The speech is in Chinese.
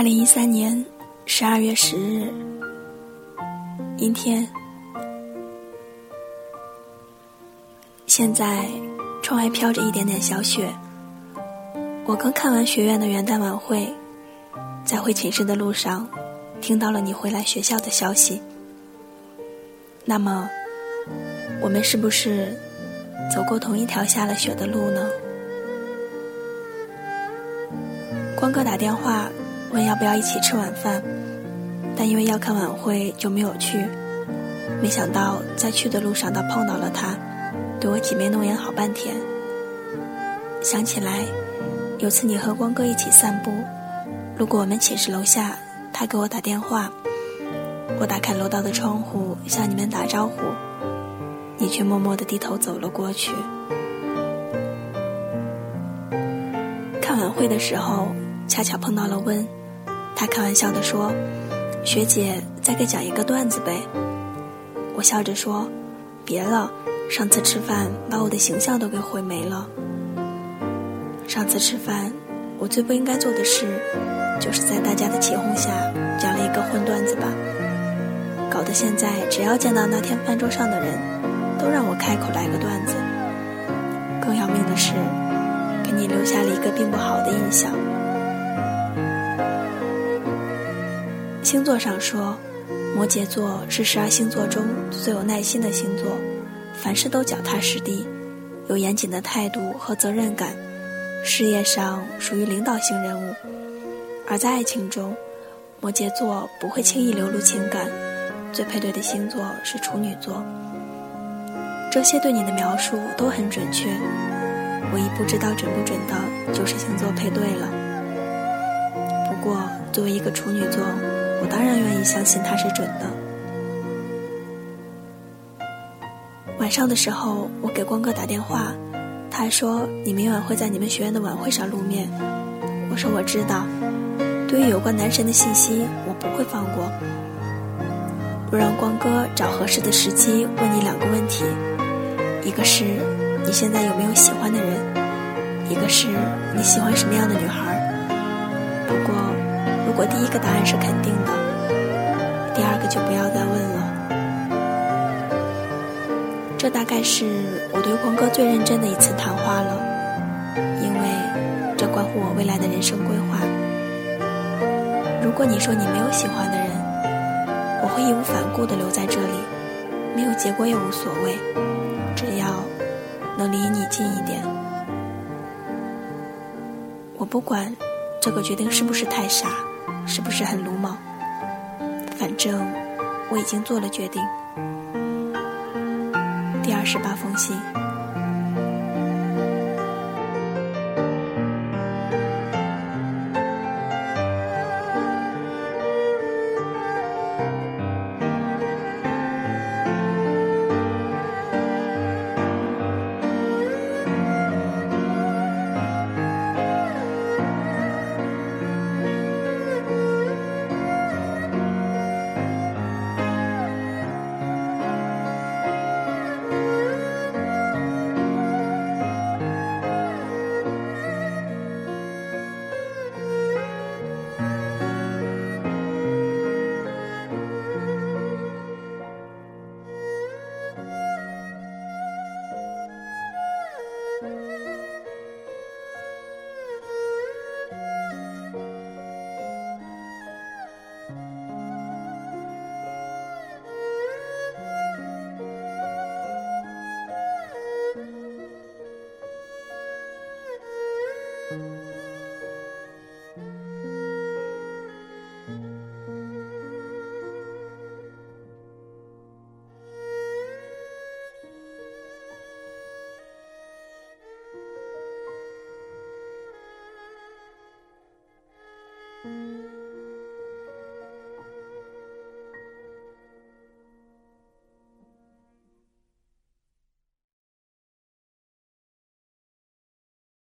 二零一三年十二月十日，阴天。现在窗外飘着一点点小雪。我刚看完学院的元旦晚会，在回寝室的路上，听到了你回来学校的消息。那么，我们是不是走过同一条下了雪的路呢？光哥打电话。问要不要一起吃晚饭，但因为要看晚会就没有去。没想到在去的路上倒碰到了他，对我挤眉弄眼好半天。想起来，有次你和光哥一起散步，路过我们寝室楼下，他给我打电话，我打开楼道的窗户向你们打招呼，你却默默地低头走了过去。看晚会的时候，恰巧碰到了温。他开玩笑地说：“学姐，再给讲一个段子呗。”我笑着说：“别了，上次吃饭把我的形象都给毁没了。上次吃饭，我最不应该做的事，就是在大家的起哄下讲了一个荤段子吧，搞得现在只要见到那天饭桌上的人，都让我开口来个段子。更要命的是，给你留下了一个并不好的印象。”星座上说，摩羯座是十二星座中最有耐心的星座，凡事都脚踏实地，有严谨的态度和责任感，事业上属于领导型人物。而在爱情中，摩羯座不会轻易流露情感，最配对的星座是处女座。这些对你的描述都很准确，唯一不知道准不准的就是星座配对了。不过，作为一个处女座。我当然愿意相信他是准的。晚上的时候，我给光哥打电话，他还说你明晚会在你们学院的晚会上露面。我说我知道，对于有关男神的信息，我不会放过。我让光哥找合适的时机问你两个问题：一个是你现在有没有喜欢的人；一个是你喜欢什么样的女孩。不过。第一个答案是肯定的，第二个就不要再问了。这大概是我对光哥最认真的一次谈话了，因为这关乎我未来的人生规划。如果你说你没有喜欢的人，我会义无反顾地留在这里，没有结果也无所谓，只要能离你近一点。我不管这个决定是不是太傻。是不是很鲁莽？反正我已经做了决定。第二十八封信。